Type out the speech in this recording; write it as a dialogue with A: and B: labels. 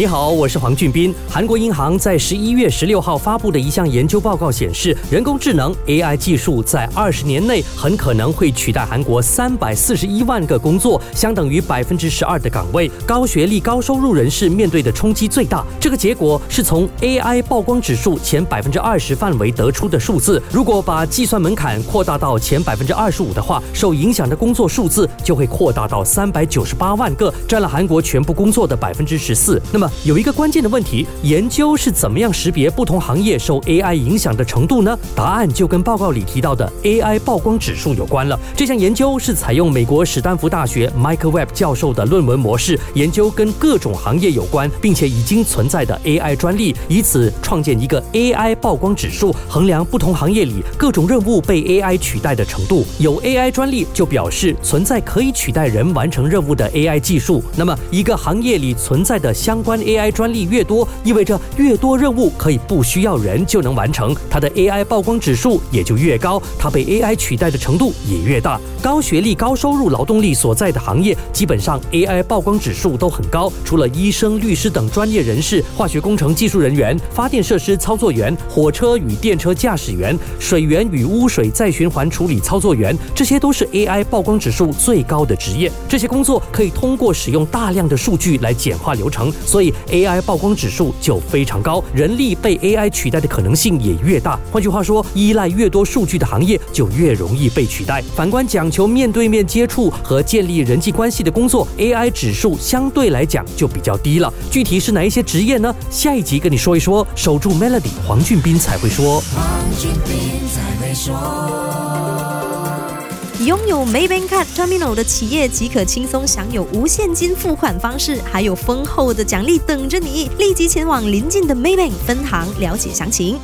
A: 你好，我是黄俊斌。韩国银行在十一月十六号发布的一项研究报告显示，人工智能 AI 技术在二十年内很可能会取代韩国三百四十一万个工作，相等于百分之十二的岗位。高学历、高收入人士面对的冲击最大。这个结果是从 AI 曝光指数前百分之二十范围得出的数字。如果把计算门槛扩大到前百分之二十五的话，受影响的工作数字就会扩大到三百九十八万个，占了韩国全部工作的百分之十四。那么有一个关键的问题，研究是怎么样识别不同行业受 AI 影响的程度呢？答案就跟报告里提到的 AI 曝光指数有关了。这项研究是采用美国史丹福大学 Michael Webb 教授的论文模式，研究跟各种行业有关并且已经存在的 AI 专利，以此创建一个 AI 曝光指数，衡量不同行业里各种任务被 AI 取代的程度。有 AI 专利就表示存在可以取代人完成任务的 AI 技术。那么一个行业里存在的相关 AI 专利越多，意味着越多任务可以不需要人就能完成，它的 AI 曝光指数也就越高，它被 AI 取代的程度也越大。高学历、高收入劳动力所在的行业，基本上 AI 曝光指数都很高。除了医生、律师等专业人士，化学工程技术人员、发电设施操作员、火车与电车驾驶员、水源与污水再循环处理操作员，这些都是 AI 曝光指数最高的职业。这些工作可以通过使用大量的数据来简化流程，所以 AI 曝光指数就非常高，人力被 AI 取代的可能性也越大。换句话说，依赖越多数据的行业就越容易被取代。反观讲求面对面接触和建立人际关系的工作，AI 指数相对来讲就比较低了。具体是哪一些职业呢？下一集跟你说一说。守住 Melody，黄俊斌才会说。
B: 黄俊斌才会说。
C: 拥有 Maybank Card Terminal 的企业即可轻松享有无现金付款方式，还有丰厚的奖励等着你。立即前往临近的 Maybank 分行了解详情。